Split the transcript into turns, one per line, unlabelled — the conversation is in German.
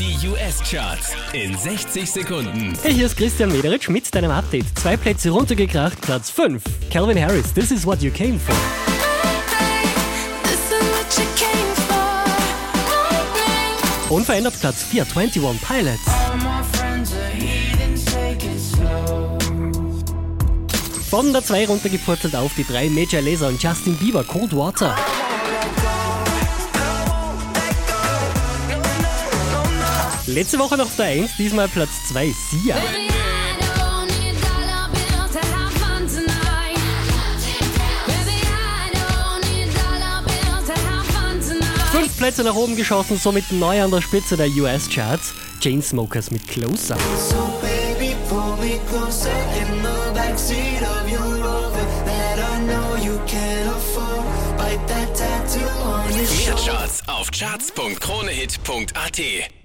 Die US-Charts in 60 Sekunden.
Hey, hier ist Christian Mederitsch mit deinem Update. Zwei Plätze runtergekracht, Platz 5. Calvin Harris, This is what you came for. Unverändert Platz 4, 21 Pilots. Von der 2 runtergepurzelt auf die 3 Major Laser und Justin Bieber, Cold Water. Letzte Woche noch der 1, diesmal Platz 2, Sia. Fünf Plätze nach oben geschossen, somit neu an der Spitze der US-Charts. Chainsmokers mit Closer.
Charts auf charts.kronehit.at.